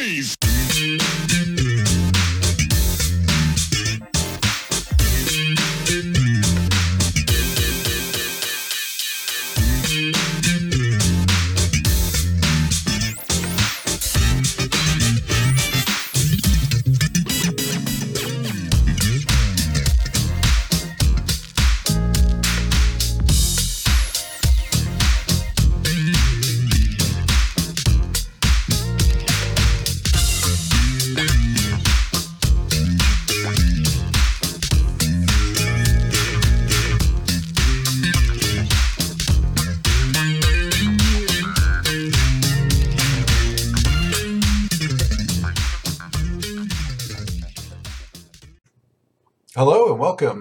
noise.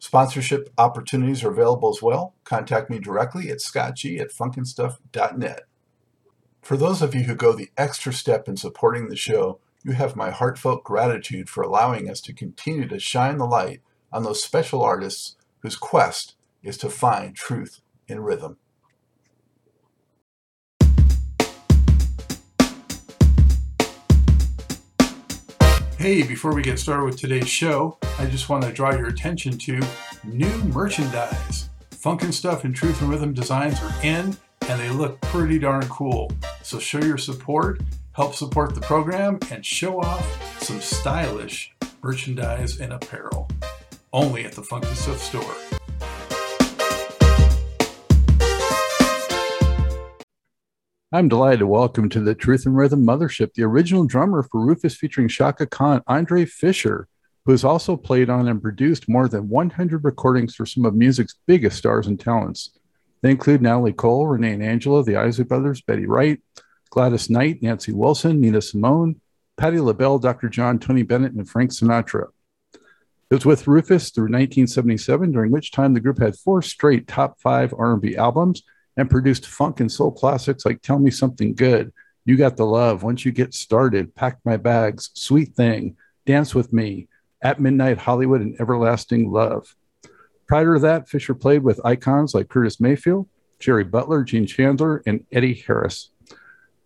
Sponsorship opportunities are available as well. Contact me directly at scottg at funkinstuff.net. For those of you who go the extra step in supporting the show, you have my heartfelt gratitude for allowing us to continue to shine the light on those special artists whose quest is to find truth in rhythm. Hey, before we get started with today's show, I just want to draw your attention to new merchandise. Funkin' Stuff and Truth and Rhythm designs are in, and they look pretty darn cool. So show your support, help support the program, and show off some stylish merchandise and apparel. Only at the Funkin' Stuff store. I'm delighted to welcome to the Truth and Rhythm Mothership the original drummer for Rufus featuring Chaka Khan, Andre Fischer, who has also played on and produced more than 100 recordings for some of music's biggest stars and talents. They include Natalie Cole, Renee and Angela, the Isley Brothers, Betty Wright, Gladys Knight, Nancy Wilson, Nina Simone, Patti LaBelle, Dr. John, Tony Bennett, and Frank Sinatra. It was with Rufus through 1977, during which time the group had four straight top five R&B albums – and produced funk and soul classics like Tell Me Something Good, You Got the Love, Once You Get Started, Pack My Bags, Sweet Thing, Dance With Me, At Midnight Hollywood, and Everlasting Love. Prior to that, Fischer played with icons like Curtis Mayfield, Jerry Butler, Gene Chandler, and Eddie Harris.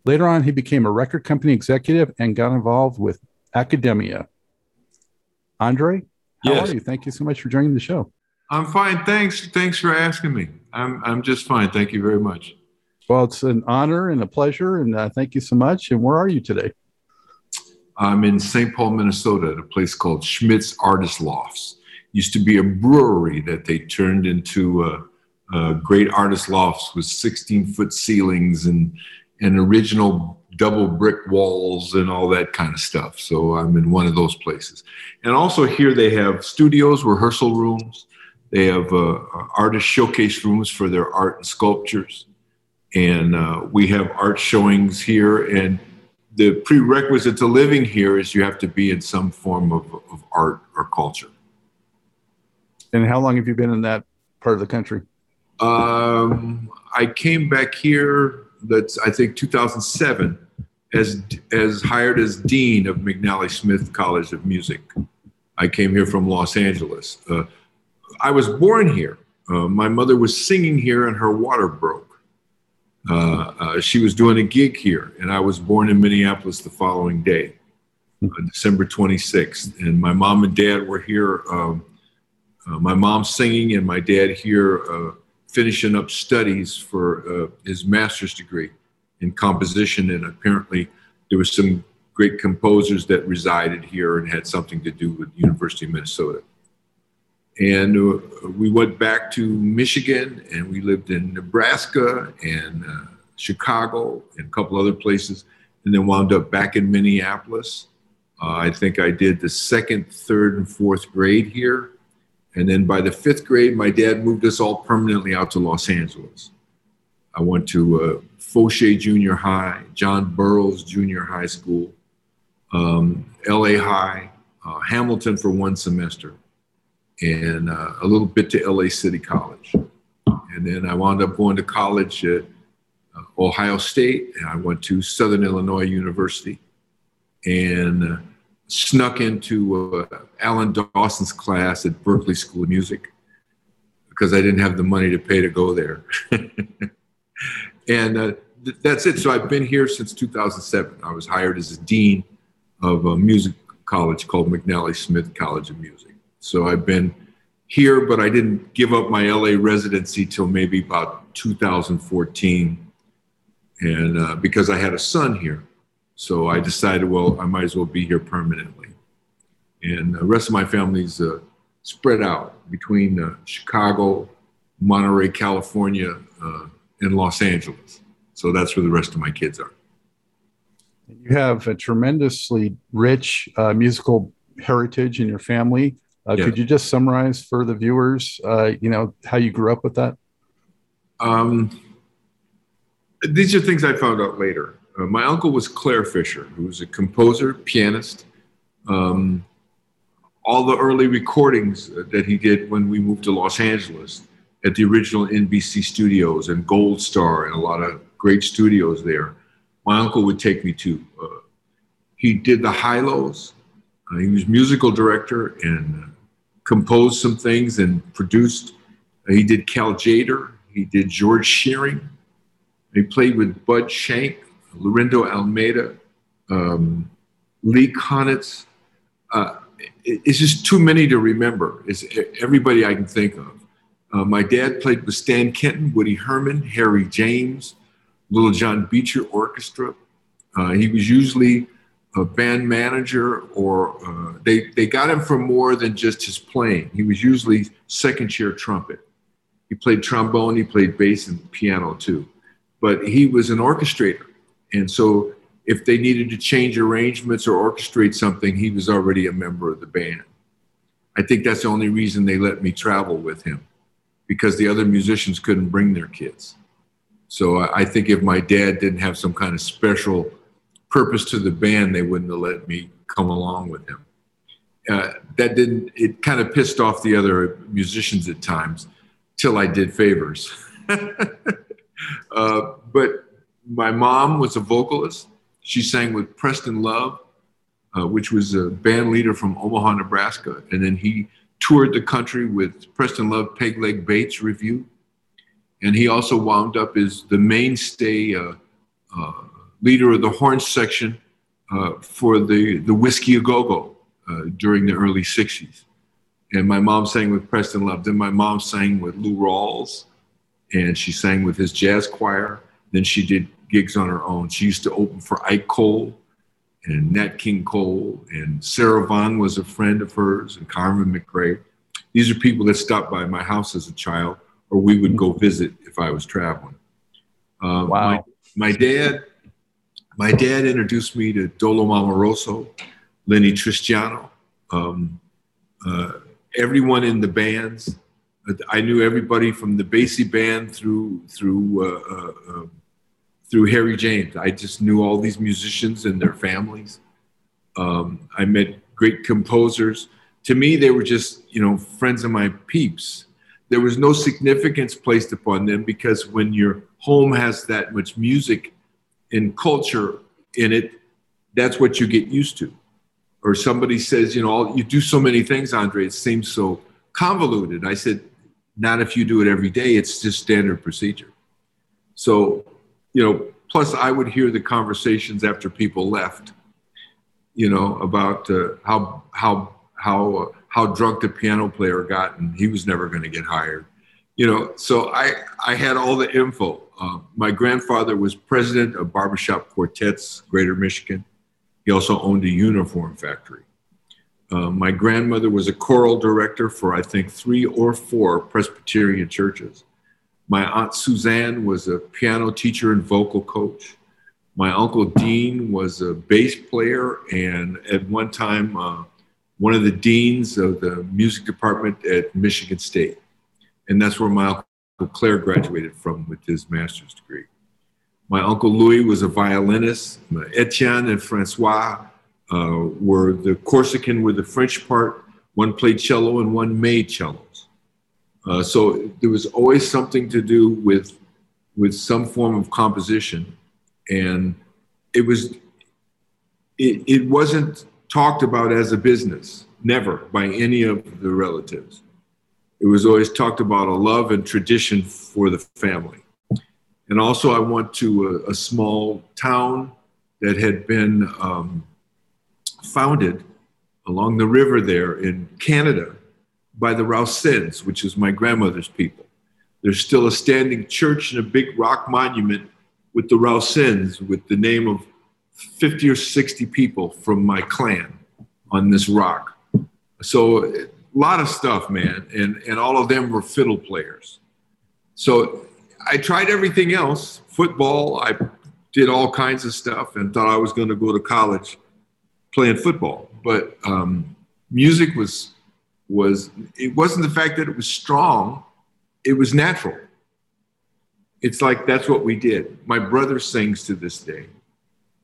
Later on, he became a record company executive and got involved with academia. Andre, how Yes. are you? Thank you so much for joining the show. I'm fine. Thanks. Thanks for asking me. I'm I'm just fine. Thank you very much. Well, it's an honor and a pleasure, and uh, thank you so much. And where are you today? I'm in St. Paul, Minnesota, at a place called Schmidt's Artist Lofts. Used to be a brewery that they turned into a, a great artist lofts with 16 foot ceilings and and original double brick walls and all that kind of stuff. So I'm in one of those places. And also here they have studios, rehearsal rooms. They have uh, artist showcase rooms for their art and sculptures. And uh, we have art showings here. And the prerequisite to living here is you have to be in some form of, of art or culture. And how long have you been in that part of the country? Um, I came back here. That's I think 2007, as as hired as dean of McNally Smith College of Music. I came here from Los Angeles. Uh, I was born here. Uh, my mother was singing here, and her water broke. Uh, uh, she was doing a gig here, and I was born in Minneapolis the following day, uh, December 26th. And my mom and dad were here. Um, uh, my mom singing, and my dad here uh, finishing up studies for his master's degree in composition. And apparently, there was some great composers that resided here and had something to do with the University of Minnesota. And uh, we went back to Michigan and we lived in Nebraska and uh, Chicago and a couple other places, and then wound up back in Minneapolis. Uh, I think I did the second, third, and fourth grade here. And then by the fifth grade, my dad moved us all permanently out to Los Angeles. I went to uh, Foshay Junior High, John Burroughs Junior High School, um, LA High, uh, Hamilton for one semester, and uh, a little bit to LA City College. And then I wound up going to college at uh, Ohio State, and I went to Southern Illinois University and uh, snuck into uh, Alan Dawson's class at Berklee School of Music because I didn't have the money to pay to go there. and uh, th- that's it. So I've been here since 2007. I was hired as a dean of a music college called McNally Smith College of Music. So I've been here, but I didn't give up my LA residency till maybe about 2014, and uh, because I had a son here, so I decided, well, I might as well be here permanently. And the rest of my family's uh, spread out between uh, Chicago, Monterey, California, uh, and Los Angeles. So that's where the rest of my kids are. You have a tremendously rich uh, musical heritage in your family. Uh, yeah. Could you just summarize for the viewers, uh, you know, how you grew up with that? Um, these are things I found out later. Uh, my uncle was Clare Fischer, who was a composer, pianist. Um, all the early recordings that he did when we moved to Los Angeles at the original NBC studios and Gold Star and a lot of great studios there my uncle would take me to. Uh, he did the Hi-Lo's. Uh, he was musical director and uh, composed some things and produced. He did Cal Tjader. He did George Shearing. He played with Bud Shank, Laurindo Almeida, um, Lee Konitz. Uh, it's just too many to remember. It's everybody I can think of. Uh, my dad played with Stan Kenton, Woody Herman, Harry James, Little John Beecher Orchestra. Uh, he was usually a band manager, or uh, they they got him for more than just his playing. He was usually second chair trumpet. He played trombone, he played bass and piano too, but he was an orchestrator, and so if they needed to change arrangements or orchestrate something, he was already a member of the band. I think that's the only reason they let me travel with him, because the other musicians couldn't bring their kids. So I think if my dad didn't have some kind of special purpose to the band, they wouldn't have let me come along with him. Uh, that didn't, it kind of pissed off the other musicians at times till I did favors. uh, but my mom was a vocalist. She sang with Preston Love, uh, which was a band leader from Omaha, Nebraska. And then he toured the country with Preston Love Peg Leg Bates Review. and he also wound up as the mainstay uh, uh, leader of the horn section uh, for the, the Whiskey A Go Go uh, during the early 60s. And my mom sang with Preston Love. Then my mom sang with Lou Rawls, and she sang with his jazz choir. Then she did gigs on her own. She used to open for Ike Cole and Nat King Cole, and Sarah Vaughan was a friend of hers, and Carmen McRae. These are people that stopped by my house as a child or we would go visit if I was traveling. Uh, wow. My, my, dad, my dad introduced me to Dodo Marmarosa, Lennie Tristano, um, uh, everyone in the bands. I knew everybody from the Basie band through through uh, uh um, through Harry James. I just knew all these musicians and their families. Um, I met great composers. To me, they were just you know friends of my peeps there was no significance placed upon them because when your home has that much music and culture in it, that's what you get used to. Or somebody says, you know, you do so many things, Andre, it seems so convoluted. I said, not if you do it every day, it's just standard procedure. So you know, plus I would hear the conversations after people left, you know, about uh, how how how uh, how drunk the piano player got, and he was never going to get hired. You know, so I I had all the info. Uh, my grandfather was president of Barbershop Quartets, Greater Michigan. He also owned a uniform factory. Uh, my grandmother was a choral director for, I think, three or four Presbyterian churches. My Aunt Suzanne was a piano teacher and vocal coach. My Uncle Dean was a bass player and at one time uh, one of the deans of the music department at Michigan State. And that's where my Uncle Clare graduated from with his master's degree. My Uncle Louis was a violinist. Etienne and Francois uh, were the Corsican with the French part. One played cello and one made cellos. Uh, so there was always something to do with with some form of composition, and it was it, it wasn't talked about as a business, never by any of the relatives. It was always talked about a love and tradition for the family. And also, I went to a, a small town that had been um, founded along the river there in Canada by the Rowsins, which is my grandmother's people. There's still a standing church and a big rock monument with the Rowsins, with the name of 50 or 60 people from my clan on this rock. So lot of stuff, man, and and all of them were fiddle players. So I tried everything else, football. I did all kinds of stuff, and thought I was going to go to college playing football. But um, music was was it wasn't the fact that it was strong; it was natural. It's like that's what we did. My brother sings to this day.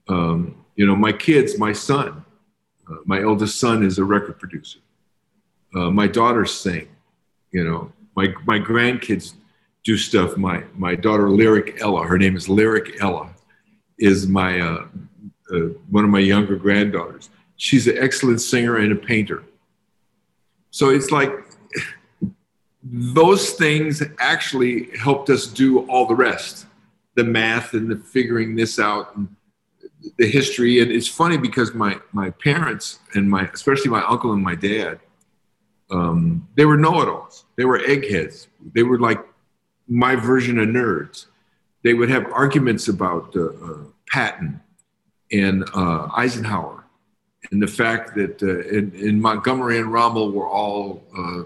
Um, you know, my kids, my son, uh, my eldest son is a record producer. Uh, my daughters sing. You know, my my grandkids do stuff. My my daughter Lyric Ella, her name is Lyric Ella, is my uh, uh, one of my younger granddaughters. She's an excellent singer and a painter. So it's like those things actually helped us do all the rest, the math and the figuring this out and the history. And it's funny because my my parents and my especially my uncle and my dad, um, they were know-it-alls. They were eggheads. They were like my version of nerds. They would have arguments about uh, uh, Patton and uh, Eisenhower, and the fact that uh, in, in, Montgomery and Rommel were all uh,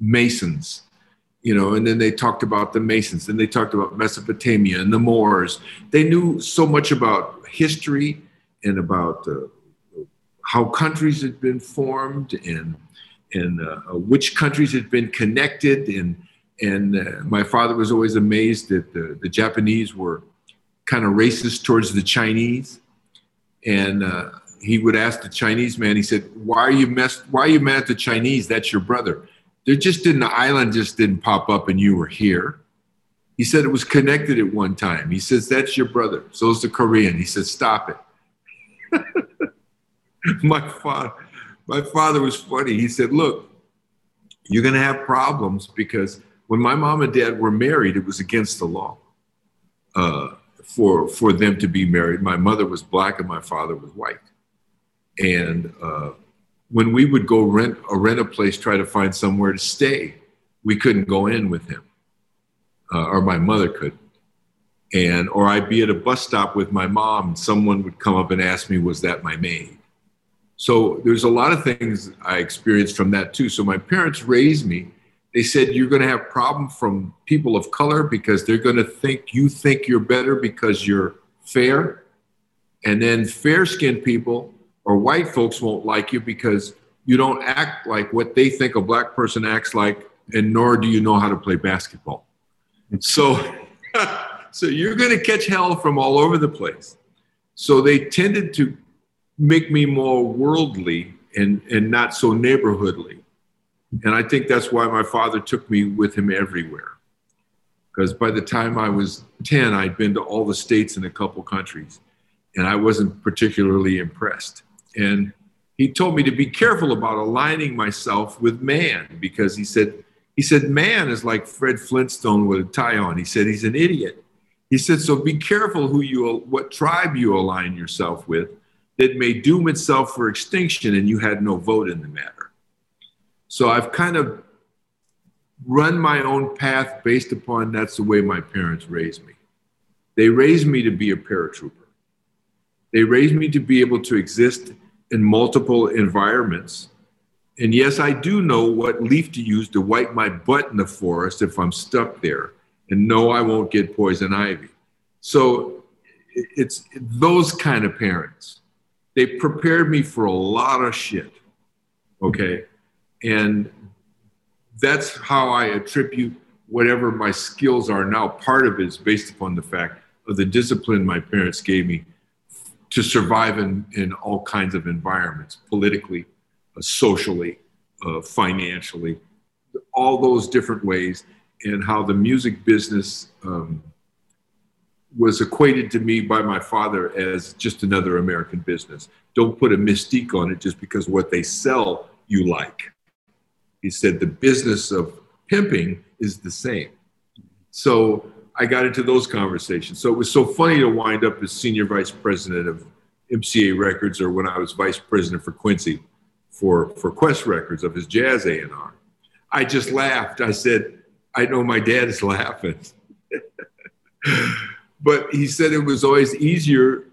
Masons, you know, and then they talked about the Masons, then they talked about Mesopotamia and the Moors. They knew so much about history and about uh, how countries had been formed and and which countries had been connected and and uh, my father was always amazed that the, the Japanese were kind of racist towards the Chinese. And uh, he would ask the Chinese man, he said, why are you messed, why are you mad at the Chinese? That's your brother. There just didn't, the island just didn't pop up and you were here. He said it was connected at one time. He says, that's your brother. So is the Korean. He said, stop it. my father, my father was funny. He said, look, you're going to have problems because when my mom and dad were married, it was against the law uh, for for them to be married. My mother was black and my father was white, and uh, when we would go rent a rent a place, try to find somewhere to stay, we couldn't go in with him, uh, or my mother could. And or I'd be at a bus stop with my mom, and someone would come up and ask me, "Was that my maid?" So there's a lot of things I experienced from that too. So my parents raised me. They said you're going to have problem from people of color because they're going to think you think you're better because you're fair. And then fair skinned people or white folks won't like you because you don't act like what they think a black person acts like and nor do you know how to play basketball. So so you're going to catch hell from all over the place. So they tended to make me more worldly and and not so neighborhoodly and I think that's why my father took me with him everywhere. Because by the time I was 10, I'd been to all the states in a couple countries, and I wasn't particularly impressed. And he told me to be careful about aligning myself with man because he said, he said, man is like Fred Flintstone with a tie on. He said, he's an idiot. He said, so be careful who you, what tribe you align yourself with that may doom itself for extinction and you had no vote in the matter. So I've kind of run my own path based upon that's the way my parents raised me. They raised me to be a paratrooper. They raised me to be able to exist in multiple environments. And yes, I do know what leaf to use to wipe my butt in the forest if I'm stuck there. And no, I won't get poison ivy. So it's those kind of parents. They prepared me for a lot of shit. Okay. And that's how I attribute whatever my skills are now. Part of it is based upon the fact of the discipline my parents gave me to survive in, in all kinds of environments, politically, uh, socially, uh, financially, all those different ways, and how the music business um, was equated to me by my father as just another American business. Don't put a mystique on it just because what they sell you like. He said the business of pimping is the same. So I got into those conversations. So it was so funny to wind up as senior vice president of MCA Records, or when I was vice president for Quincy for for Qwest Records of his jazz A and R. I just laughed. I said, "I know my dad is laughing," but he said it was always easier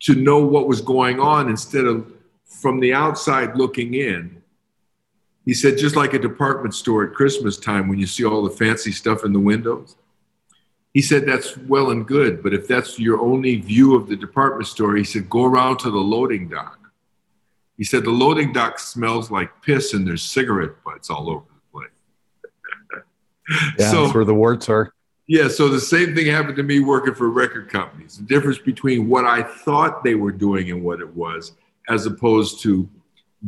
to know what was going on instead of from the outside looking in. He said, just like a department store at Christmas time when you see all the fancy stuff in the windows he said that's well and good, but if that's your only view of the department store, he said go around to the loading dock. He said the loading dock smells like piss and there's cigarette butts all over the place. yeah, so, that's where the warts are. Yeah, so the same thing happened to me working for record companies. The difference between what I thought they were doing and what it was, as opposed to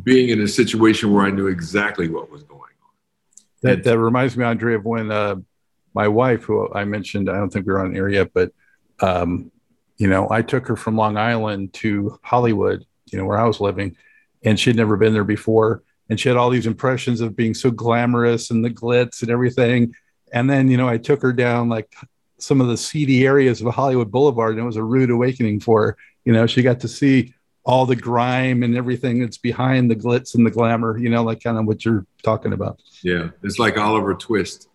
being in a situation where I knew exactly what was going on. That that reminds me, Andre, of when uh, my wife, who I mentioned, I don't think we are on air yet, but um, you know, I took her from Long Island to Hollywood, you know, where I was living, and she'd never been there before, and she had all these impressions of being so glamorous and the glitz and everything. And then, you know, I took her down like some of the seedy areas of Hollywood Boulevard, and it was a rude awakening for her. You know, she got to see all the grime and everything that's behind the glitz and the glamour, you know, like kind of what you're talking about. Yeah, it's like Oliver Twist.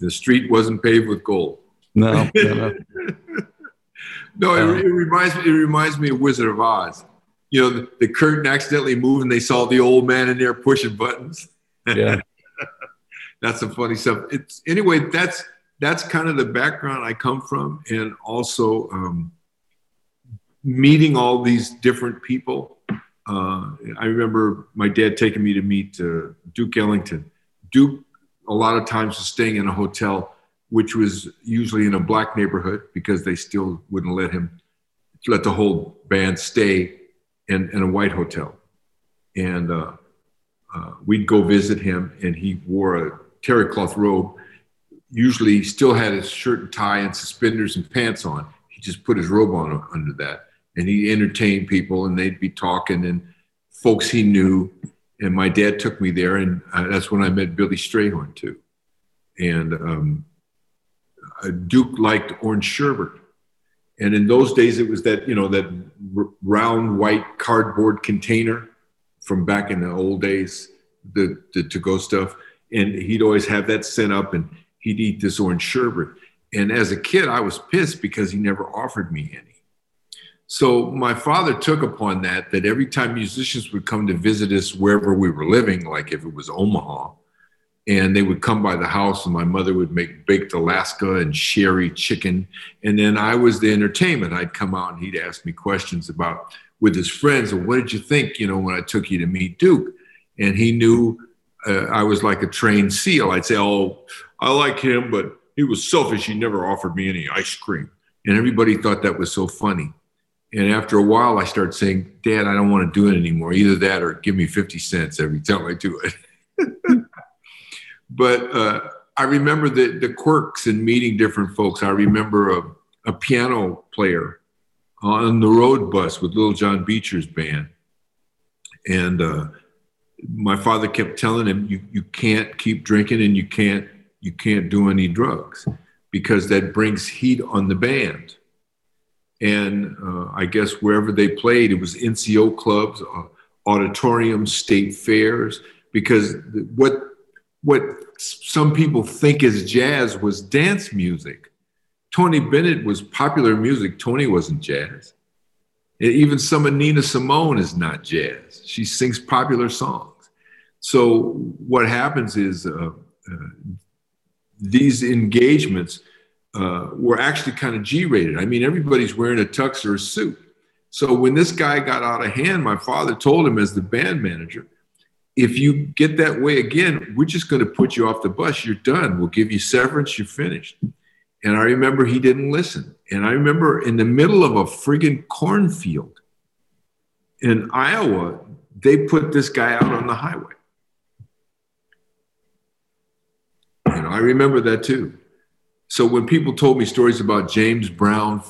The street wasn't paved with gold. No, no, no. no it, uh-huh. it, reminds me. It reminds me of Wizard of Oz. You know, the, the curtain accidentally moved, and they saw the old man in there pushing buttons. Yeah, that's some funny stuff. It's anyway. That's that's kind of the background I come from, and also um, meeting all these different people. Uh, I remember my dad taking me to meet uh, Duke Ellington. Duke a lot of times was staying in a hotel, which was usually in a black neighborhood because they still wouldn't let him let the whole band stay in, in a white hotel. And uh, uh, we'd go visit him, and he wore a terry cloth robe. Usually, still had his shirt and tie and suspenders and pants on. He just put his robe on under that, and he entertained people, and they'd be talking, and folks he knew and my dad took me there, and uh, that's when I met Billy Strayhorn too. And um, Duke liked orange sherbet, and in those days it was that you know that r- round white cardboard container from back in the old days, the, the to go stuff, and he'd always have that sent up, and he'd eat this orange sherbet. And as a kid, I was pissed because he never offered me any. So my father took upon that that every time musicians would come to visit us wherever we were living, like if it was Omaha, and they would come by the house and my mother would make baked Alaska and sherry chicken. And then I was the entertainment. I'd come out and he'd ask me questions about with his friends. And what did you think, you know, when I took you to meet Duke? And he knew uh, I was like a trained seal. I'd say, oh, I like him, but he was selfish. He never offered me any ice cream. And everybody thought that was so funny. And after a while, I started saying, Dad, I don't want to do it anymore. Either that or give me 50 cents every time I do it. but uh, I remember the, the quirks in meeting different folks. I remember a, a piano player on the road bus with Little John Beecher's band. And uh, my father kept telling him, you, you can't keep drinking and you can't, you can't do any drugs because that brings heat on the band. And uh, I guess wherever they played, it was NCO clubs, uh, auditoriums, state fairs, because what what some people think is jazz was dance music. Tony Bennett was popular music. Tony wasn't jazz. Even some of Nina Simone is not jazz. She sings popular songs. So what happens is uh, uh, these engagements uh, were actually kind of G-rated. I mean, everybody's wearing a tux or a suit. So when this guy got out of hand, my father told him as the band manager, if you get that way again, we're just going to put you off the bus. You're done. We'll give you severance. You're finished. And I remember he didn't listen. And I remember in the middle of a friggin' cornfield in Iowa, they put this guy out on the highway. Know, I remember that too. So when people told me stories about James Brown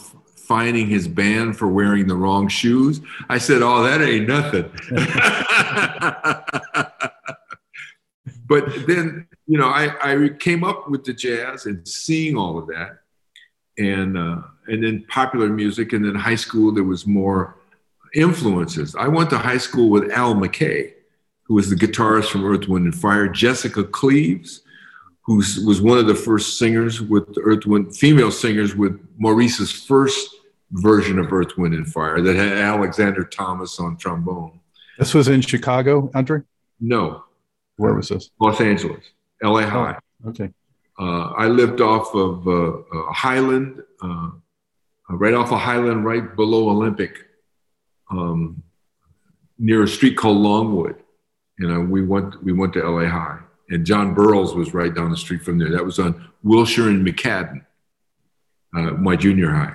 fining his band for wearing the wrong shoes. I said, "Oh, that ain't nothing." but then, you know, I, I came up with the jazz and seeing all of that, and uh, and then popular music, and then high school there was more influences. I went to high school with Al McKay, who was the guitarist from Earth, Wind, and Fire. Jessica Cleaves, who was one of the first singers with Earth, Wind, female singers with Maurice's first version of Earth, Wind, and Fire that had Alexander Thomas on trombone. This was in Chicago, Andre? No. Where was this? Los Angeles, LA oh, High. Oh, okay. Uh, I lived off of uh, uh, Highland, uh, right off of Highland, right below Olympic, um, near a street called Longwood. You know, we went we went to LA High, and John Burroughs was right down the street from there. That was on Wilshire and McCadden, uh, my junior high.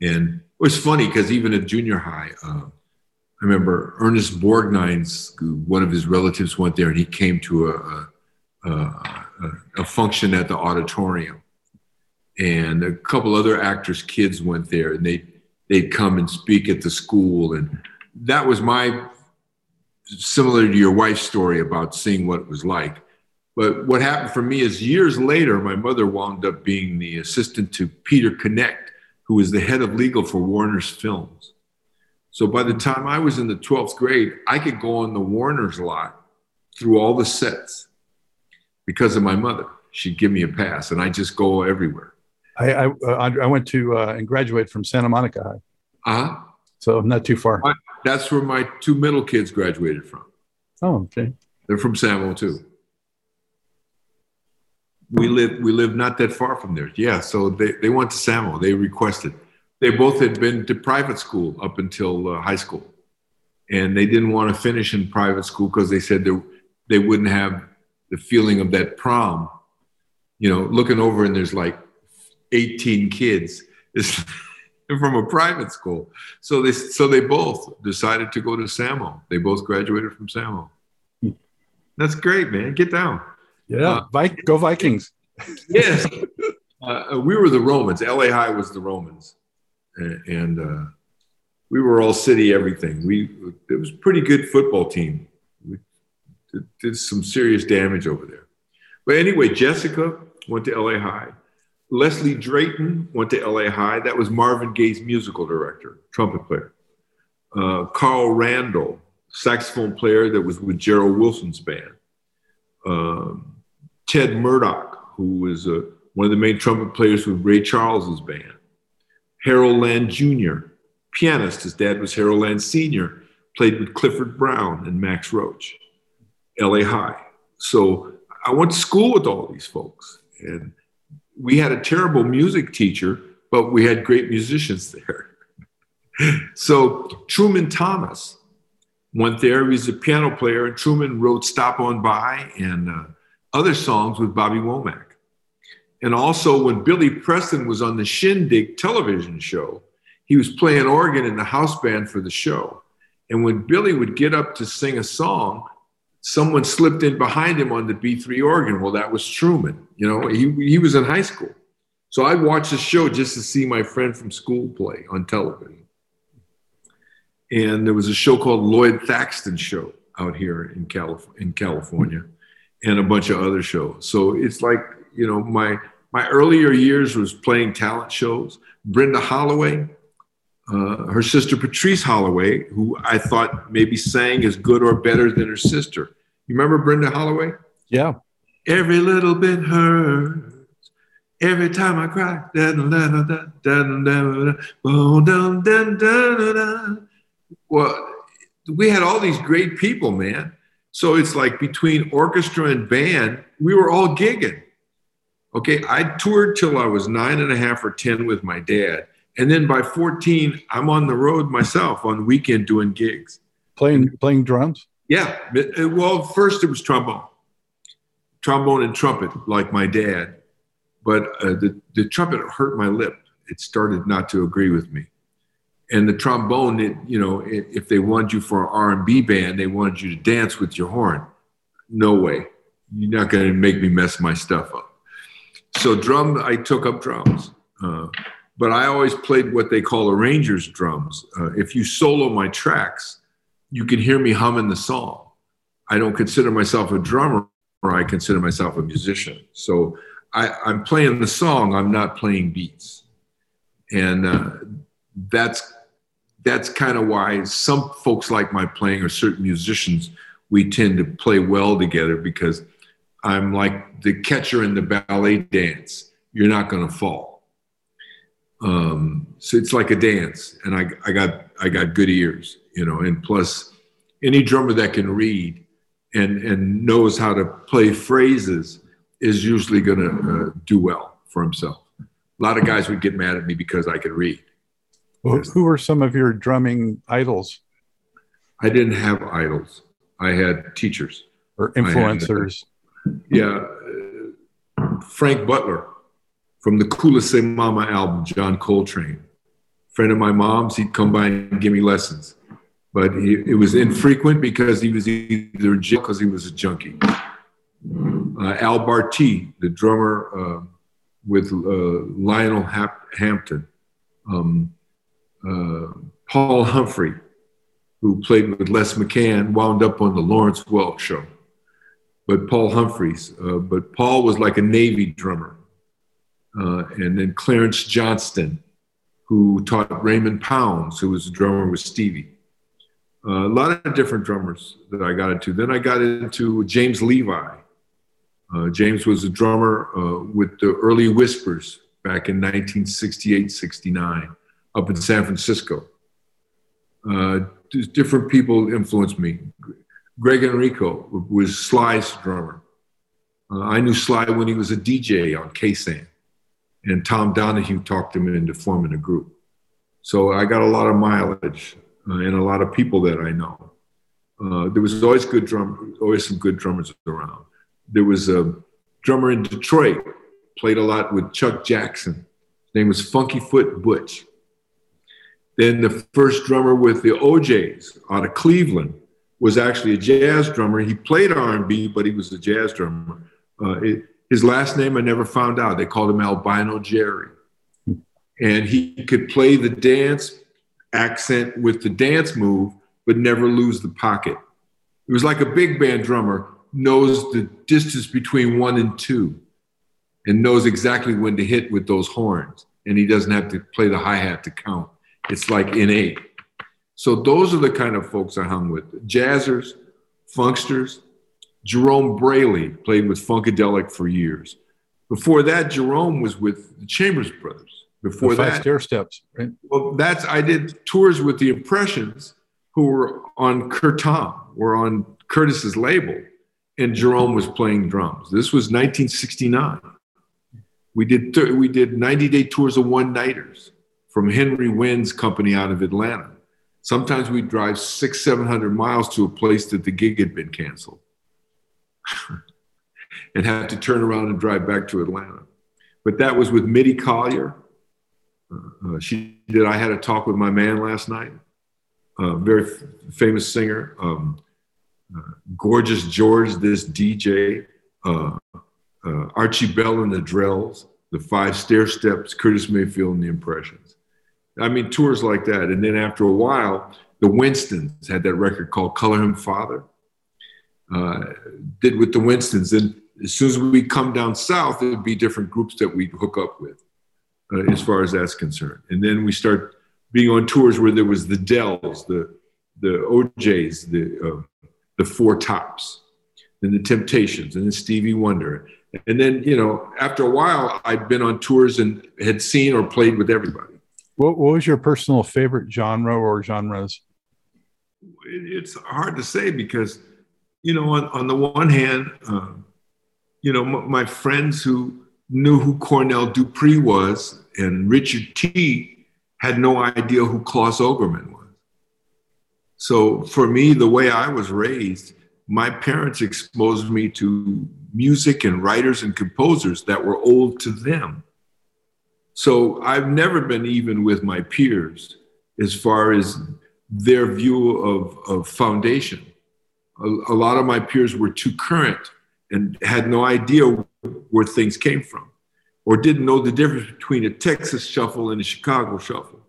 And it was funny because even at junior high, uh, I remember Ernest Borgnine's, one of his relatives went there and he came to a, a, Uh, a, a function at the auditorium. And a couple other actors' kids went there and they, they'd come and speak at the school. And that was my, similar to your wife's story about seeing what it was like. But what happened for me is years later, my mother wound up being the assistant to Peter Knecht who was the head of legal for Warner's Films. So by the time I was in the 12th grade, I could go on the Warner's lot through all the sets because of my mother. She'd give me a pass, and I just go everywhere. I I, uh, I went to uh, and graduated from Santa Monica High. Uh huh. So not too far. That's where my two middle kids graduated from. Oh, okay. They're from Samo too we live we live not that far from there. Yeah, so they, they went to Samo. They requested. They both had been to private school up until uh, high school, and they didn't want to finish in private school because they said they they wouldn't have the feeling of that prom. You know, looking over and there's like 18 kids is from a private school. So they so they both decided to go to Samo. They both graduated from Samo. That's great, man. Get down. Yeah, uh, go Vikings. yes, uh, we were the Romans. LA High was the Romans, and, and uh, we were all city everything. We it was a pretty good football team. Did, some serious damage over there. But anyway, Jessica went to LA High. Leslie Drayton went to LA High. That was Marvin Gaye's musical director, trumpet player. Uh, Carl Randall, saxophone player that was with Gerald Wilson's band. Um, Ted Murdoch, who was uh, one of the main trumpet players with Ray Charles's band. Harold Land Jr., pianist. His dad was Harold Land Sr., played with Clifford Brown and Max Roach, LA High. So I went to school with all these folks. And we had a terrible music teacher, but we had great musicians there. so Truman Thomas went there. He was a piano player, and Truman wrote Stop On By and uh, other songs with Bobby Womack. And also, when Billy Preston was on the Shindig television show, he was playing organ in the house band for the show. And when Billy would get up to sing a song, someone slipped in behind him on the B3 organ. Well, that was Truman. You know, he, he was in high school. So I'd watch the show just to see my friend from school play on television. And there was a show called Lloyd Thaxton Show out here in, Calif- in California and a bunch of other shows. So it's like, you know, my my earlier years was playing talent shows. Brenda Holloway, uh, her sister Patrice Holloway, who I thought maybe sang as good or better than her sister. You remember Brenda Holloway? Yeah. Every little bit hurts. Every time I cry. Well, we had all these great people, man. So it's like between orchestra and band, we were all gigging. Okay, I toured till I was nine and a half or 10 with my dad. And then by 14, I'm on the road myself on weekend doing gigs. Playing playing drums? Yeah. Well, first it was trombone, trombone and trumpet, like my dad. But uh, the, the trumpet hurt my lip. It started not to agree with me. And the trombone, it, you know, it, if they wanted you for an R&B band, they wanted you to dance with your horn. No way. You're not going to make me mess my stuff up. So drum, I took up drums. Uh, but I always played what they call arranger's drums. Uh, if you solo my tracks, you can hear me humming the song. I don't consider myself a drummer, or I consider myself a musician. So I, am playing the song. I'm not playing beats, and uh, that's that's kind of why some folks like my playing, or certain musicians, we tend to play well together because I'm like the catcher in the ballet dance. You're not going to fall. Um, so it's like a dance, and I, I got I got good ears, you know. And plus, any drummer that can read and and knows how to play phrases is usually going to uh, do well for himself. A lot of guys would get mad at me because I could read. Well, who were some of your drumming idols? I didn't have idols. I had teachers or influencers. Had, yeah, uh, Frank Butler from the Kulu Sé Mama album, John Coltrane. Friend of my mom's, he'd come by and give me lessons, but he, it was infrequent because he was either because he was a junkie uh, Al Barty, the drummer uh, with uh, Lionel Hap- Hampton, um, uh, Paul Humphrey, who played with Les McCann, wound up on the Lawrence Welk show. But Paul Humphreys, uh, but Paul was like a Navy drummer. Uh, and then Clarence Johnston, who taught Raymond Pounds, who was a drummer with Stevie. a lot of different drummers that I got into. Then I got into James Levi, uh, James was a drummer uh, with the early Whispers back in 1968 69 up in San Francisco. Uh, different people influenced me. Gregg Errico was Sly's drummer. Uh, I knew Sly when he was a DJ on KSAN, and Tom Donahue talked him into forming a group. So I got a lot of mileage uh, and a lot of people that I know. Uh, there was always good drum, always some good drummers around there was a drummer in Detroit, played a lot with Chuck Jackson. His name was Funky Foot Butch. Then the first drummer with the O'Jays out of Cleveland was actually a jazz drummer. He played R&B, but he was a jazz drummer. Uh, it, his last name I never found out. They called him Albino Jerry. And he could play the dance accent with the dance move, but never lose the pocket. It was like a big band drummer, knows the distance between one and two and knows exactly when to hit with those horns. And he doesn't have to play the hi hat to count. It's like innate. So those are the kind of folks I hung with jazzers, funksters. Jerome Brailey played with Funkadelic for years. Before that, Jerome was with the Chambers Brothers. Before the that, stair steps, right? Well, that's I did tours with the Impressions, who were on Curtom, were on Curtis's label and Jerome was playing drums. This was 1969. We did th- we did 90 day tours of one nighters from Henry Wynn's company out of Atlanta. Sometimes we'd drive six, 700 miles to a place that the gig had been canceled and have to turn around and drive back to Atlanta. But that was with Mitty Collier. Uh, uh, she did I Had a Talk with My Man last night. Uh, very f- famous singer. Um, Gorgeous George, this DJ, uh, uh, Archie Bell and the Drells, the Five Stairsteps, Curtis Mayfield and the Impressions. I mean, tours like that. And then after a while, the Winstons had that record called Color Him Father. Uh, did with the Winstons. And as soon as we come down south, it'd be different groups that we'd hook up with, uh, as far as that's concerned. And then we start being on tours where there was the Dells, the the O'Jays, the uh, the Four Tops, and the Temptations, and then Stevie Wonder. And then, you know, after a while, I'd been on tours and had seen or played with everybody. What, what was your personal favorite genre or genres? It's hard to say because, you know, on, on the one hand, uh, you know, m- my friends who knew who Cornell Dupree was and Richard Tee had no idea who Claus Ogerman was. So for me, the way I was raised, my parents exposed me to music and writers and composers that were old to them. So I've never been even with my peers as far as their view of, of foundation. A, a lot of my peers were too current and had no idea where things came from or didn't know the difference between a Texas shuffle and a Chicago shuffle.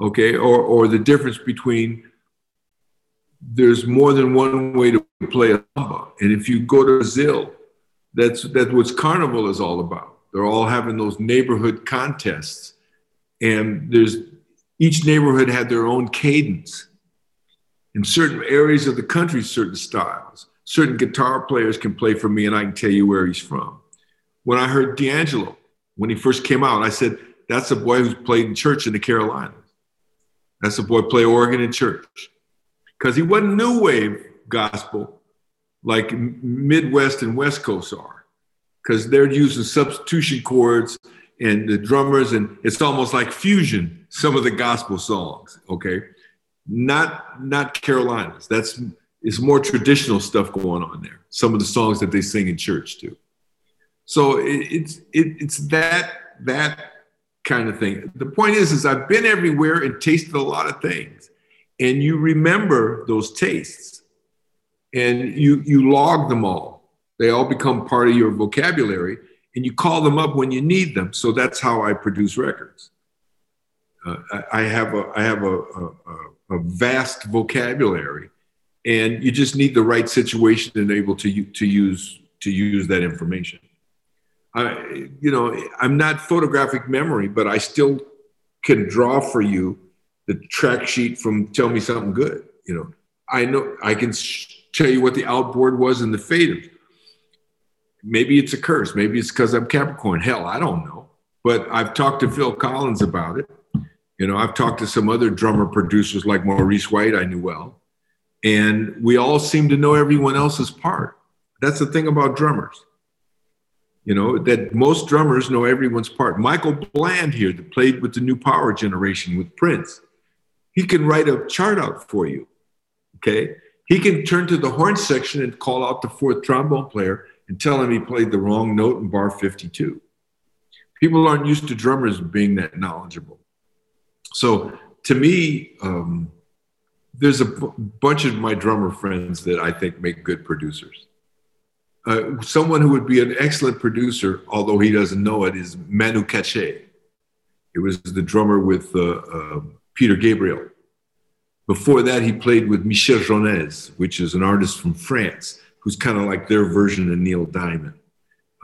Okay, or, or the difference between there's more than one way to play a samba. And if you go to Brazil, that's that's what carnival is all about. They're all having those neighborhood contests, and there's each neighborhood had their own cadence. In certain areas of the country, certain styles. Certain guitar players can play for me, and I can tell you where he's from. When I heard D'Angelo, when he first came out, I said, "That's a boy who's played in church in the Carolinas. That's a boy play organ in church." because he wasn't new wave gospel like Midwest and West Coast are, because they're using substitution chords and the drummers, and it's almost like fusion. Some of the gospel songs, okay, not not Carolinas. That's it's more traditional stuff going on there. Some of the songs that they sing in church too. So it, it's it, it's that that kind of thing. The point is, is I've been everywhere and tasted a lot of things and you remember those tastes and you you log them all they all become part of your vocabulary and you call them up when you need them so that's how i produce records uh, I, I, have a i have a, a, a, vast vocabulary and you just need the right situation and able to to use to use that information I, you know i'm not photographic memory but i still can draw for you the track sheet from Tell Me Something Good. You know, I know I can tell you what the outboard was and the faders. Maybe it's a curse. Maybe it's because I'm Capricorn. Hell, I don't know. But I've talked to Phil Collins about it. You know, I've talked to some other drummer producers like Maurice White, I knew well. And we all seem to know everyone else's part. That's the thing about drummers. You know, that most drummers know everyone's part. Michael Bland here, that played with the new power generation with Prince he can write a chart out for you. Okay. He can turn to the horn section and call out the fourth trombone player and tell him he played the wrong note in bar 52. People aren't used to drummers being that knowledgeable. So to me, um, there's a b- bunch of my drummer friends that I think make good producers. Uh, someone who would be an excellent producer, although he doesn't know it, is Manu Katché. It was the drummer with uh, uh, Peter Gabriel. Before that, he played with Michel Jonasz, which is an artist from France, who's kind of like their version of Neil Diamond.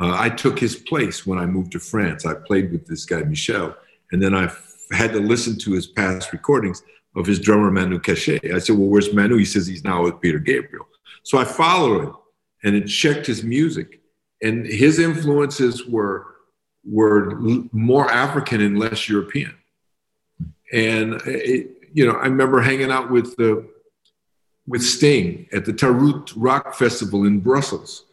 Uh, I took his place when I moved to France. I played with this guy, Michel, and then I had to listen to his past recordings of his drummer, Manu Katché. I said, Well, where's Manu? He says he's now with Peter Gabriel. So I followed him and it checked his music. And his influences were, were more African and less European. And it, you know, I remember hanging out with the with Sting at the Tarot Rock Festival in Brussels.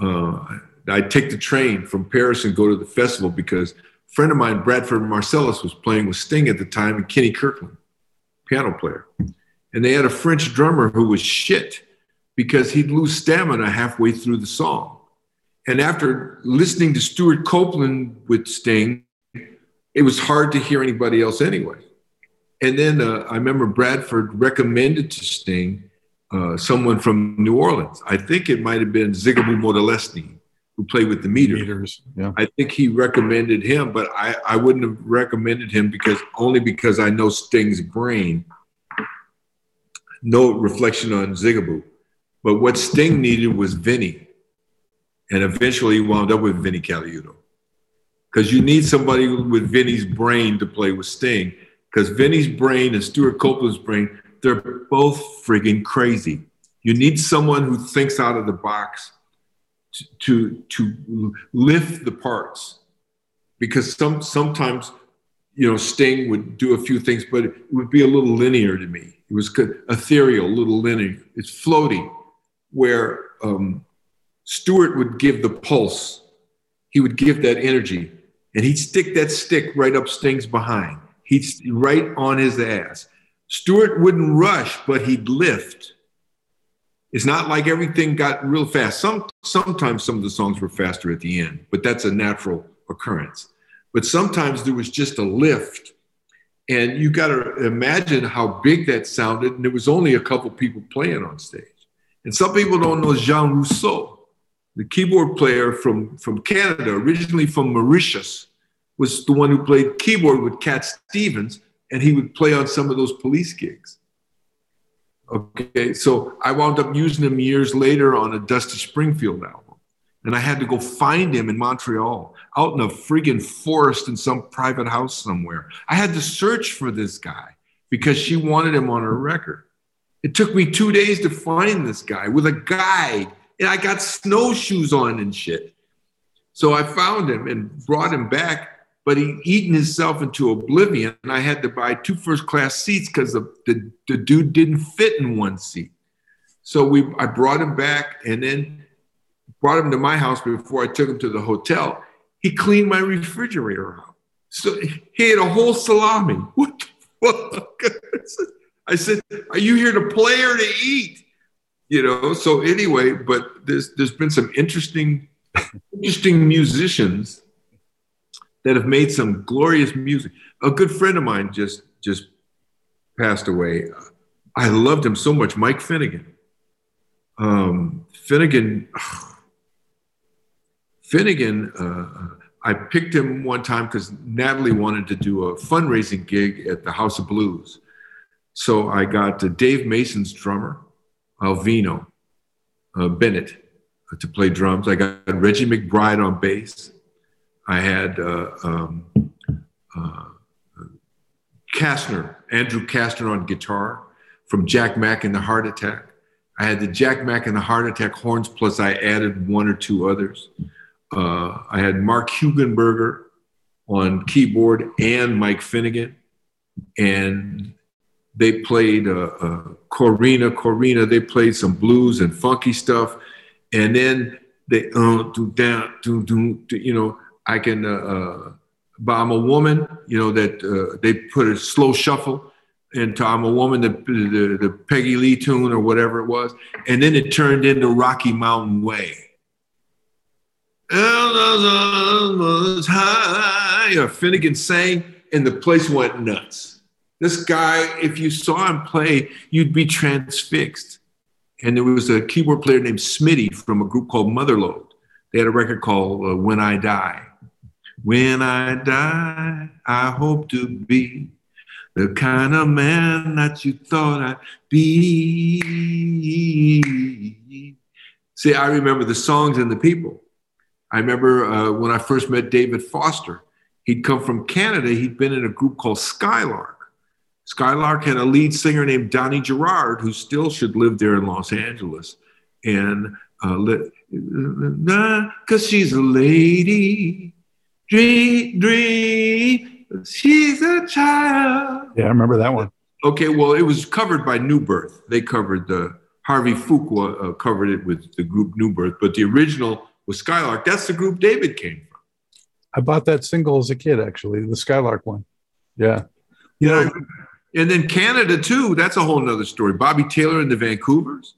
Uh, I'd take the train from Paris and go to the festival because friend of mine, Branford Marsalis, was playing with Sting at the time, and Kenny Kirkland, piano player. And they had a French drummer who was shit because he'd lose stamina halfway through the song. And after listening to Stewart Copeland with Sting, it was hard to hear anybody else anyway. And then uh, I remember Bradford recommended to Sting uh, someone from New Orleans. I think it might have been Zigaboo Modeliste, who played with the meter. Meters, yeah. I think he recommended him, but I, I wouldn't have recommended him because only because I know Sting's brain. No reflection on Zigaboo. But what Sting needed was Vinny. and eventually he wound up with Vinnie Colaiuta. Because you need somebody with Vinnie's brain to play with Sting, because Vinnie's brain and Stewart Copeland's brain, they're both friggin' crazy. You need someone who thinks out of the box to, to, lift the parts. Because some sometimes, you know, Sting would do a few things, but it would be a little linear to me. It was ethereal, a little linear. It's floating, where um, Stewart would give the pulse. He would give that energy, and he'd stick that stick right up Sting's behind. He'd right on his ass. Stewart wouldn't rush, but he'd lift. It's not like everything got real fast. Some sometimes some of the songs were faster at the end, but that's a natural occurrence. But sometimes there was just a lift and you got to imagine how big that sounded. And there was only a couple people playing on stage. And some people don't know Jean Roussel, the keyboard player from, from Canada, originally from Mauritius, was the one who played keyboard with Cat Stevens, and he would play on some of those police gigs. Okay, so I wound up using him years later on a Dusty Springfield album. And I had to go find him in Montreal, out in a friggin' forest in some private house somewhere. I had to search for this guy because she wanted him on her record. It took me two days to find this guy with a guide, and I got snowshoes on and shit. So I found him and brought him back, but he'd eaten himself into oblivion, and I had to buy two first class seats because the, the, the dude didn't fit in one seat. So we, I brought him back, and then brought him to my house before I took him to the hotel. He cleaned my refrigerator out. So he had a whole salami. What the fuck? I said, Are you here to play or to eat? You know, so anyway, but there's there's been some interesting, interesting musicians that have made some glorious music. A good friend of mine just just passed away. I loved him so much, Mike Finnegan. Um, Finnegan, Finnegan, uh, I picked him one time because Natalie wanted to do a fundraising gig at the House of Blues. So I got Dave Mason's drummer, Alvino uh, Bennett, uh, to play drums. I got Reggie McBride on bass. I had uh, um, uh, Kastner, Andrew Kastner on guitar from Jack Mack and the Heart Attack. I had the Jack Mack and the Heart Attack horns, plus I added one or two others. Uh, I had Mark Hugenberger on keyboard and Mike Finnegan. And they played uh, uh, Corrina, Corrina. They played some blues and funky stuff. And then they, uh, do down, do, do, you know, I can, uh, uh, but I'm a woman, you know, that uh, they put a slow shuffle into I'm a woman, the, the, the Peggy Lee tune or whatever it was. And then it turned into Rocky Mountain Way Finnegan sang, and the place went nuts. This guy, if you saw him play, you'd be transfixed. And there was a keyboard player named Smitty from a group called Motherlode. They had a record called uh, When I Die. When I die, I hope to be the kind of man that you thought I'd be. See, I remember the songs and the people. I remember uh, when I first met David Foster. He'd come from Canada. He'd been in a group called Skylark. Skylark had a lead singer named Donny Gerrard, who still should live there in Los Angeles. And because uh, she's a lady, dream, dream, she's a child. Yeah, I remember that one. Okay, well, it was covered by New Birth. They covered the Harvey Fuqua uh, covered it with the group New Birth, but the original was Skylark. That's the group David came from. I bought that single as a kid, actually, the Skylark one. Yeah. You know, and then Canada too. That's a whole nother story. Bobby Taylor and the Vancouvers.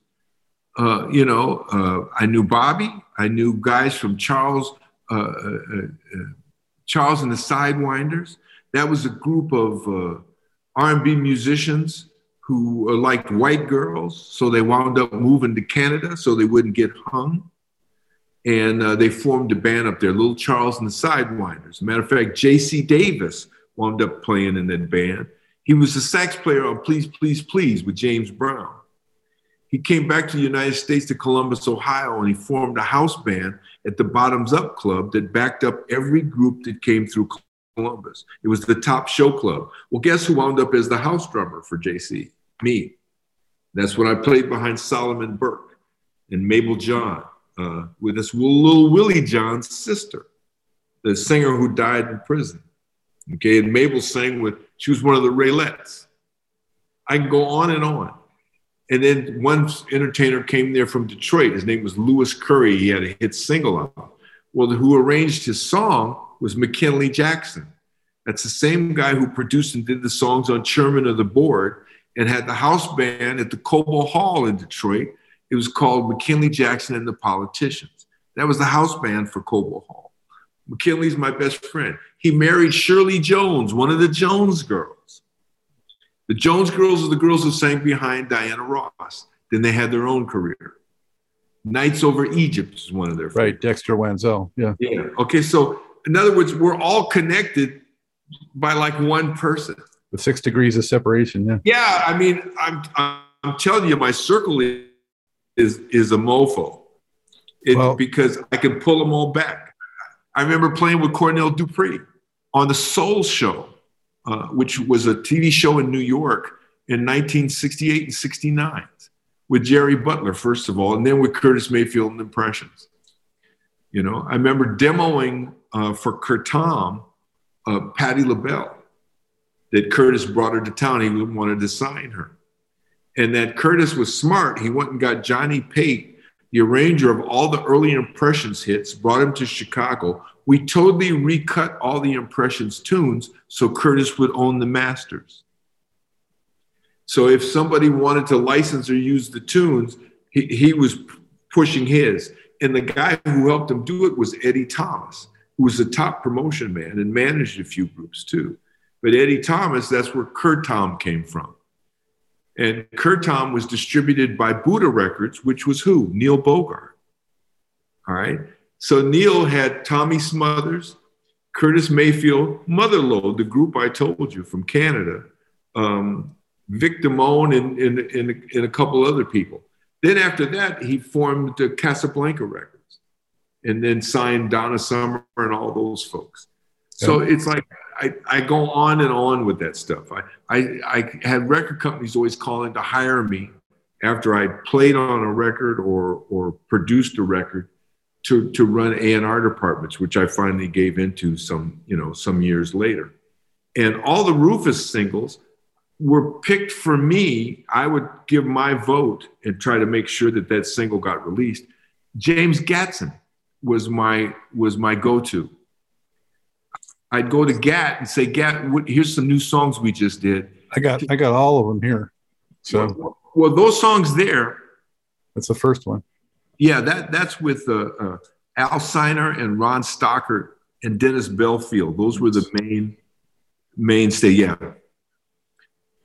Uh, you know, uh, I knew Bobby. I knew guys from Charles, Uh, uh, uh, Charles and the Sidewinders. That was a group of uh, R&B musicians who liked white girls, so they wound up moving to Canada so they wouldn't get hung and uh, they formed a band up there, Little Charles and the Sidewinders. Matter of fact, J.C. Davis wound up playing in that band. He was the sax player on Please, Please, Please with James Brown. He came back to the United States to Columbus, Ohio, and he formed a house band at the Bottoms Up Club that backed up every group that came through Columbus. It was the top show club. Well, guess who wound up as the house drummer for JC? Me. That's when I played behind Solomon Burke and Mabel John uh, with this little Willie John's sister, the singer who died in prison. Okay, and Mabel sang with, she was one of the Raelettes. I can go on and on. And then one entertainer came there from Detroit. His name was Louis Curry. He had a hit single out. Well, who arranged his song was McKinley Jackson. That's the same guy who produced and did the songs on Chairman of the Board and had the house band at the Cobo Hall in Detroit. It was called McKinley Jackson and the Politicians. That was the house band for Cobo Hall. McKinley's my best friend. He married Shirley Jones, one of the Jones girls. The Jones girls are the girls who sang behind Diana Ross. Then they had their own career. Nights Over Egypt is one of their favorites. Right, Dexter Wansel. Yeah. Yeah. Okay, so in other words, we're all connected by like one person. With six degrees of separation. Yeah. Yeah. I mean, I'm, I'm telling you, my circle is, is, is a mofo it, well, because I can pull them all back. I remember playing with Cornell Dupree on the Soul Show, uh, which was a TV show in New York in 1968 and 69 with Jerry Butler, first of all, and then with Curtis Mayfield and Impressions. You know, I remember demoing uh, for Curtom uh, Patti LaBelle that Curtis brought her to town. He wanted to sign her. And that Curtis was smart. He went and got Johnny Pate, the arranger of all the early Impressions hits, brought him to Chicago. We totally recut all the Impressions tunes so Curtis would own the masters. So if somebody wanted to license or use the tunes, he, he was pushing his. And the guy who helped him do it was Eddie Thomas, who was a top promotion man and managed a few groups too. But Eddie Thomas, that's where Curtom came from. And Curtom was distributed by Buddah Records, which was who? Neil Bogart. All right. So Neil had Tommy Smothers, Curtis Mayfield, Motherlode, the group I told you from Canada, um, Vic Damone, and, and, and, and, a couple other people. Then after that, he formed the Casablanca Records and then signed Donna Summer and all those folks. So yeah. it's like I, I go on and on with that stuff. I, I, I had record companies always calling to hire me after I played on a record or, or produced a record to, to run A&R departments, which I finally gave into some, you know, some years later. And all the Rufus singles were picked for me. I would give my vote and try to make sure that that single got released. James Gatson was my, was my go-to I'd go to Gat and say, Gat, here's some new songs we just did. I got I got all of them here. So well, well those songs there. That's the first one. Yeah, that that's with uh, uh, Al Ciner and Ron Stockert and Dennis Belfield. Those were the main mainstay. Yeah.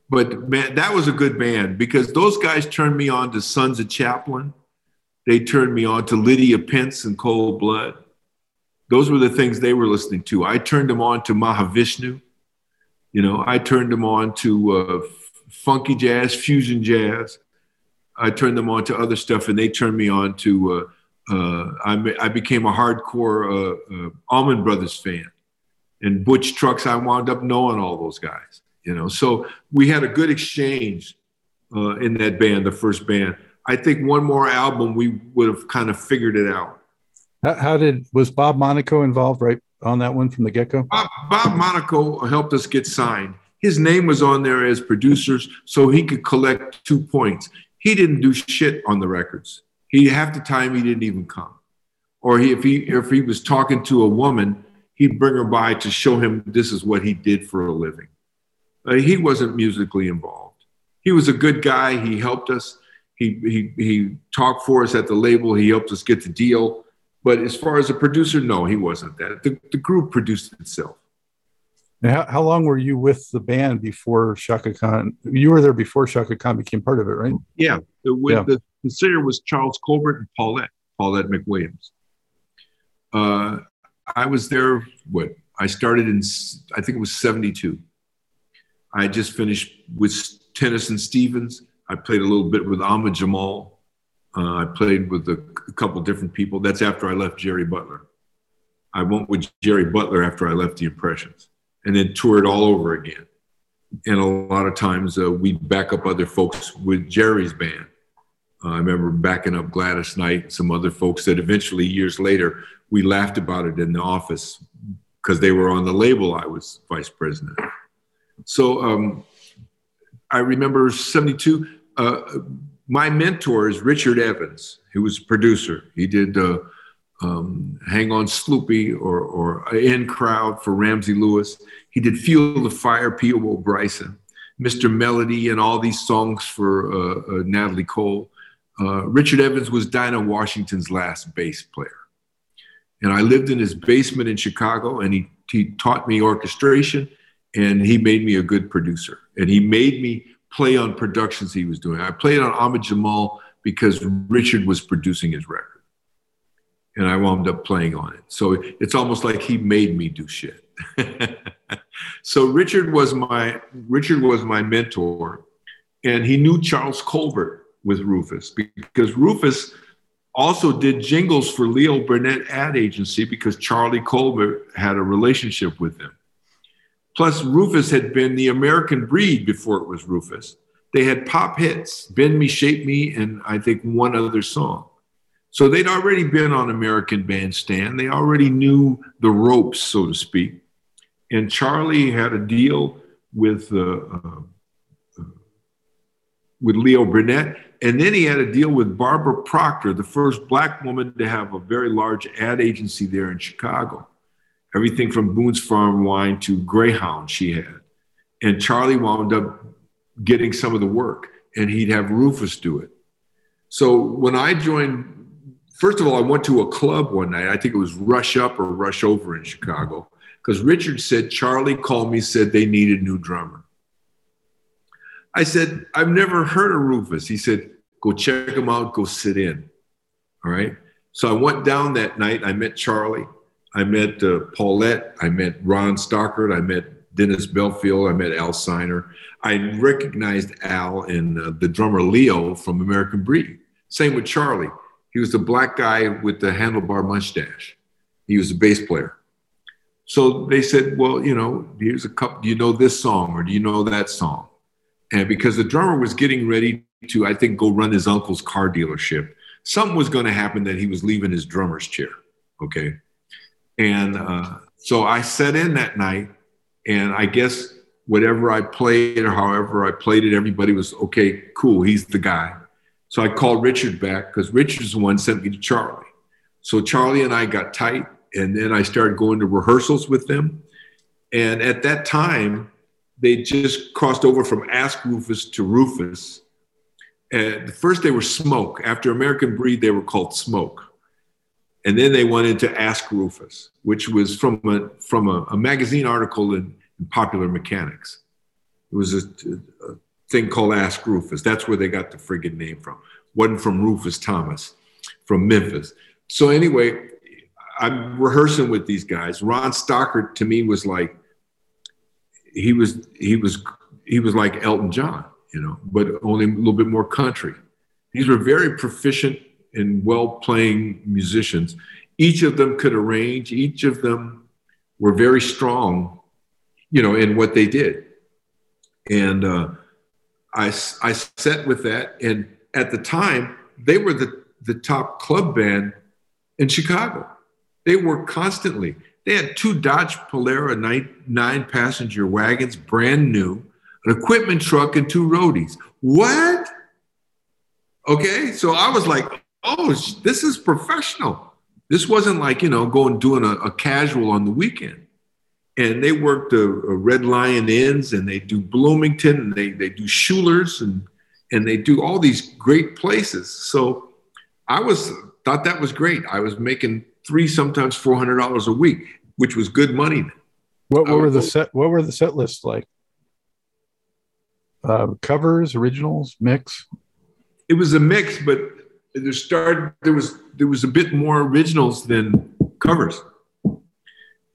But man, that was a good band because those guys turned me on to Sons of Champlin. They turned me on to Lydia Pence and Cold Blood. Those were the things they were listening to. I turned them on to Mahavishnu. You know, I turned them on to uh, funky jazz, fusion jazz. I turned them on to other stuff, and they turned me on to. Uh, uh, I, I, became a hardcore uh, uh, Allman Brothers fan, and Butch Trucks. I wound up knowing all those guys. You know, so we had a good exchange uh, in that band, the first band. I think one more album, we would have kind of figured it out. How, how did was Bob Monaco involved right on that one from the get go? Bob, Bob Monaco helped us get signed. His name was on there as producers, so he could collect two points. He didn't do shit on the records. He half the time he didn't even come, or he, if he if he was talking to a woman, he'd bring her by to show him this is what he did for a living. Uh, he wasn't musically involved. He was a good guy. He helped us. He, he, he talked for us at the label. He helped us get the deal. But as far as a producer, no, he wasn't that. The, the group produced itself. How, how long were you with the band before Chaka Khan? You were there before Chaka Khan became part of it, right? Yeah. The, yeah. the, the singer was Charles Colbert and Paulette, Paulette McWilliams. Uh, I was there, what? I started in, I think it was 72. I just finished with Tennyson Stevens. I played a little bit with Ahmad Jamal. Uh, I played with a, a couple different people. That's after I left Jerry Butler. I went with Jerry Butler after I left the Impressions, and then toured all over again. And a lot of times uh, we'd back up other folks with Jerry's band. Uh, I remember backing up Gladys Knight and some other folks that eventually, years later, we laughed about it in the office because they were on the label I was vice president. So um, I remember 72. Uh, my mentor is Richard Evans, who was a producer. He did uh, um, Hang On Sloopy or, or In Crowd for Ramsey Lewis. He did Fuel the Fire, Peabo Bryson, Mr. Melody, and all these songs for uh, uh, Natalie Cole. Uh, Richard Evans was Dinah Washington's last bass player. And I lived in his basement in Chicago, and he, he taught me orchestration, and he made me a good producer. And he made me play on productions he was doing. I played on Ahmad Jamal because Richard was producing his record. And I wound up playing on it. So it's almost like he made me do shit. so Richard was my Richard was my mentor, and he knew Charles Colbert with Rufus because Rufus also did jingles for Leo Burnett ad agency because Charlie Colbert had a relationship with him. Plus, Rufus had been the American breed before it was Rufus. They had pop hits, Bend Me, Shape Me, and I think one other song. So they'd already been on American Bandstand. They already knew the ropes, so to speak. And Charlie had a deal with uh, uh, with Leo Burnett. And then he had a deal with Barbara Proctor, the first black woman to have a very large ad agency there in Chicago. Everything from Boone's Farm Wine to Greyhound, she had. And Charlie wound up getting some of the work, and he'd have Rufus do it. So when I joined, first of all, I went to a club one night. I think it was Rush Up or Rush Over in Chicago, because Richard said Charlie called me, said they needed a new drummer. I said, I've never heard of Rufus. He said, go check him out, go sit in. All right. So I went down that night. I met Charlie. I met uh, Paulette. I met Ron Stockert. I met Dennis Belfield. I met Al Ciner. I recognized Al and uh, the drummer Leo from American Breed. Same with Charlie. He was the black guy with the handlebar mustache. He was a bass player. So they said, well, you know, here's a couple. Do you know this song or do you know that song? And because the drummer was getting ready to, I think, go run his uncle's car dealership, something was going to happen that he was leaving his drummer's chair. Okay. And uh, so I sat in that night, and I guess whatever I played or however I played it, everybody was okay, cool, he's the guy. So I called Richard back because Richard's the one sent me to Charlie. So Charlie and I got tight, and then I started going to rehearsals with them. And at that time, they just crossed over from Ask Rufus to Rufus. And first they were Smoke. After American Breed, they were called Smoke. And then they went into Ask Rufus, which was from a, from a, a magazine article in, in, Popular Mechanics. It was a, a, thing called Ask Rufus. That's where they got the friggin' name from. Wasn't from Rufus Thomas, from Memphis. So anyway, I'm rehearsing with these guys. Ron Stockert to me was like he was he was he was like Elton John, you know, but only a little bit more country. These were very proficient and well playing musicians. Each of them could arrange. Each of them were very strong, you know, in what they did. And uh, I I sat with that, and at the time they were the the top club band in Chicago. They worked constantly. They had two Dodge Polara nine, nine passenger wagons, brand new, an equipment truck, and two roadies. What? Okay, so I was like, oh, this is professional. This wasn't like, you know, going doing a, a casual on the weekend. And they worked a, a Red Lion Inns and they do Bloomington and they, they do Schuler's and, and they do all these great places. So I was thought that was great. I was making three, sometimes four hundred dollars a week, which was good money. What, what were the set? What were the set lists like? Uh, covers, originals, mix. It was a mix, but there started there was there was a bit more originals than covers,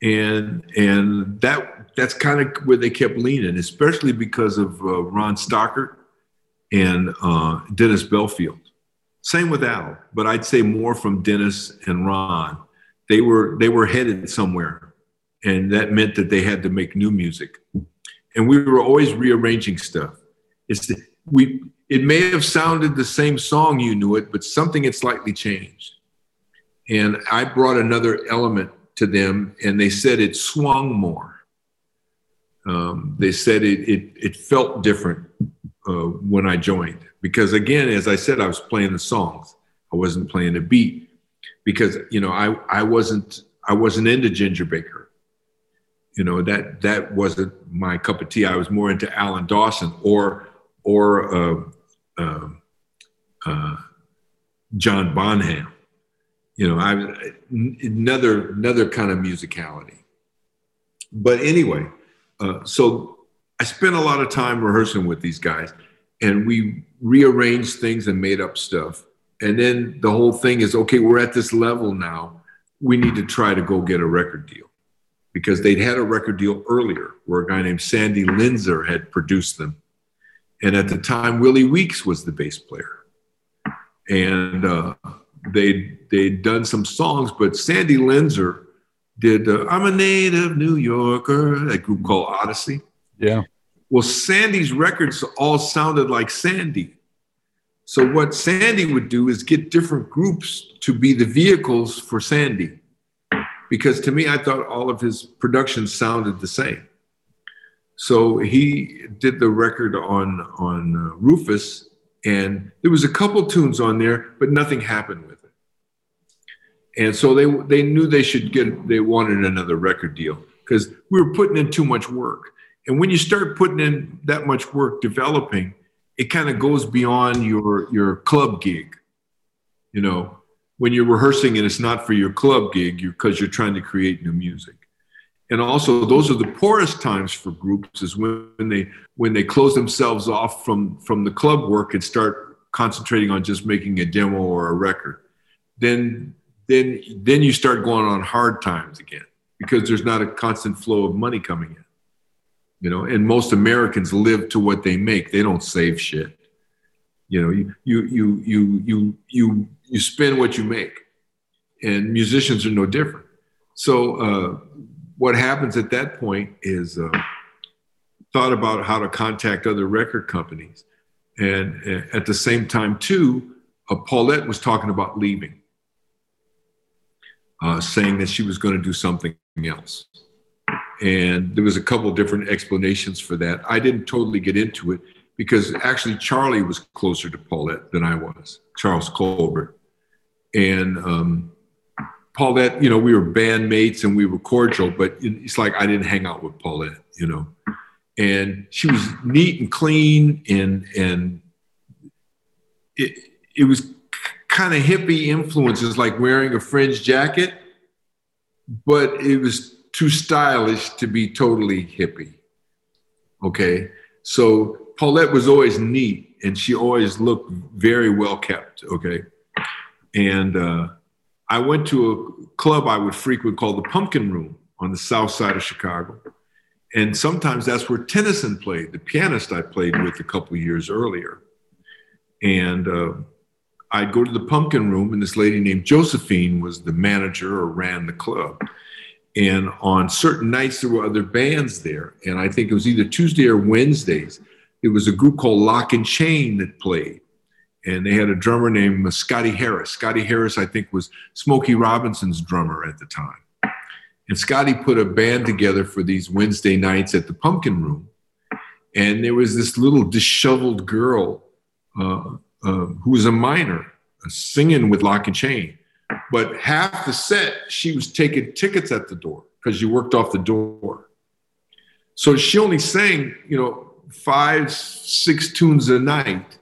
and and that that's kind of where they kept leaning, especially because of uh, Ron Stockert and uh, Dennis Belfield. Same with Al, but I'd say more from Dennis and Ron. They were they were headed somewhere, and that meant that they had to make new music, and we were always rearranging stuff. It's the, we it may have sounded the same song you knew it, but something had slightly changed. And I brought another element to them, and they said it swung more. Um, they said it, it, it felt different uh, when I joined. Because again, as I said, I was playing the songs. I wasn't playing the beat because you know I I wasn't I wasn't into Ginger Baker. You know that that wasn't my cup of tea. I was more into Alan Dawson or or uh, uh, uh, John Bonham. You know, I another another kind of musicality. But anyway, uh, so I spent a lot of time rehearsing with these guys, and we rearranged things and made up stuff. And then the whole thing is okay. We're at this level now. We need to try to go get a record deal because they'd had a record deal earlier where a guy named Sandy Linzer had produced them and at the time, Willie Weeks was the bass player. And uh, they they'd done some songs, but Sandy Linzer did uh, "I'm a Native New Yorker," that group called Odyssey. Yeah. Well, Sandy's records all sounded like Sandy. So what Sandy would do is get different groups to be the vehicles for Sandy, because to me, I thought all of his productions sounded the same. So he did the record on on uh, Rufus, and there was a couple tunes on there, but nothing happened with it. And so they they knew they should get they wanted another record deal because we were putting in too much work. And when you start putting in that much work developing, it kind of goes beyond your your club gig. You know, when you're rehearsing and it's not for your club gig, you're because you're trying to create new music and also those are the poorest times for groups is when they when they close themselves off from from the club work and start concentrating on just making a demo or a record. Then then then you start going on hard times again because there's not a constant flow of money coming in. You know and most americans live to what they make. They don't save shit. You know you you you you you you, you spend what you make. And musicians are no different. So uh, what happens at that point is uh, thought about how to contact other record companies. And uh, at the same time, too, uh, Paulette was talking about leaving, uh, saying that she was going to do something else. And there was a couple different explanations for that. I didn't totally get into it because actually Charlie was closer to Paulette than I was, Charles Colbert. And um, Paulette, you know, we were bandmates and we were cordial, but it's like I didn't hang out with Paulette, you know. And she was neat and clean and and it it was kind of hippie influences like wearing a fringe jacket, but it was too stylish to be totally hippie. Okay. So Paulette was always neat and she always looked very well kept. Okay. And uh I went to a club I would frequent called the Pumpkin Room on the south side of Chicago. And sometimes that's where Tennyson played, the pianist I played with a couple years earlier. And uh, I'd go to the Pumpkin Room, and this lady named Josephine was the manager or ran the club. And on certain nights, there were other bands there. And I think it was either Tuesday or Wednesdays. It was a group called Lock and Chain that played and they had a drummer named Scotty Harris. Scotty Harris, I think, was Smokey Robinson's drummer at the time. And Scotty put a band together for these Wednesday nights at the Pumpkin Room. And there was this little disheveled girl uh, uh, who was a minor uh, singing with Lock and Chain. But half the set, she was taking tickets at the door because you worked off the door. So she only sang, you know, five, six tunes a night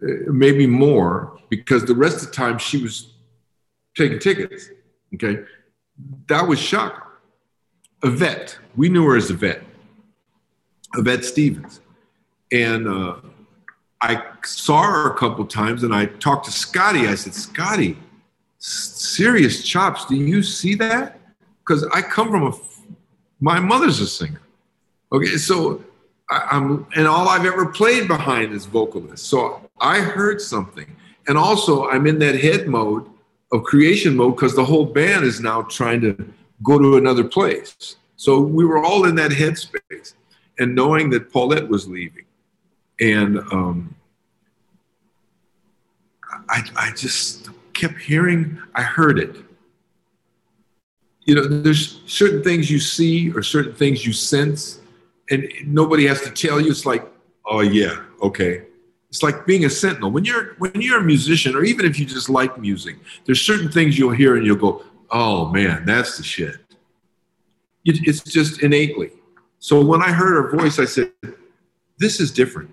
maybe more, because the rest of the time she was taking tickets. Okay. That was shocking. Yvette, we knew her as Yvette, Yvette Stevens. And uh, I saw her a couple times and I talked to Scotty. I said, Scotty, serious chops. Do you see that? Because I come from a, my mother's a singer. Okay. So I, I'm and all I've ever played behind is vocalist. So I heard something, and also I'm in that head mode of creation mode because the whole band is now trying to go to another place. So we were all in that headspace, and knowing that Paulette was leaving, and um, I, I just kept hearing. I heard it. You know, there's certain things you see or certain things you sense, and nobody has to tell you. It's like, oh yeah, okay. It's like being a sentinel. When you're when you're a musician, or even if you just like music, there's certain things you'll hear and you'll go, oh man, that's the shit. It's just innately. So when I heard her voice, I said, this is different.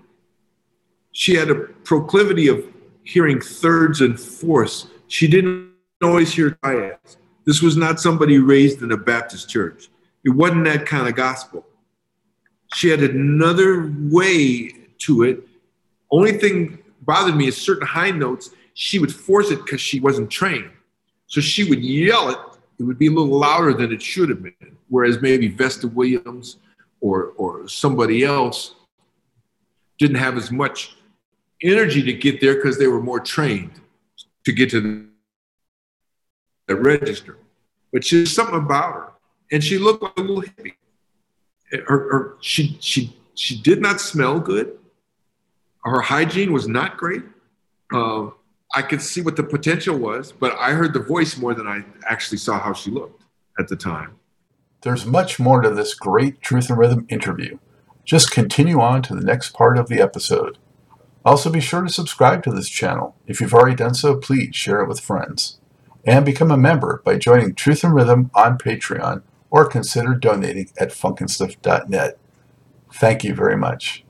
She had a proclivity of hearing thirds and fourths. She didn't always hear triads. This was not somebody raised in a Baptist church. It wasn't that kind of gospel. She had another way to it. Only thing bothered me is certain high notes, she would force it because she wasn't trained. So she would yell it. It would be a little louder than it should have been whereas maybe Vesta Williams or, or somebody else didn't have as much energy to get there because they were more trained to get to the register. But she's something about her. And she looked like a little hippie. Her, her, she, she, she did not smell good. Her hygiene was not great. Uh, I could see what the potential was, but I heard the voice more than I actually saw how she looked at the time. There's much more to this great Truth and Rhythm interview. Just continue on to the next part of the episode. Also, be sure to subscribe to this channel. If you've already done so, please share it with friends. And become a member by joining Truth and Rhythm on Patreon or consider donating at funkinstuff.net. Thank you very much.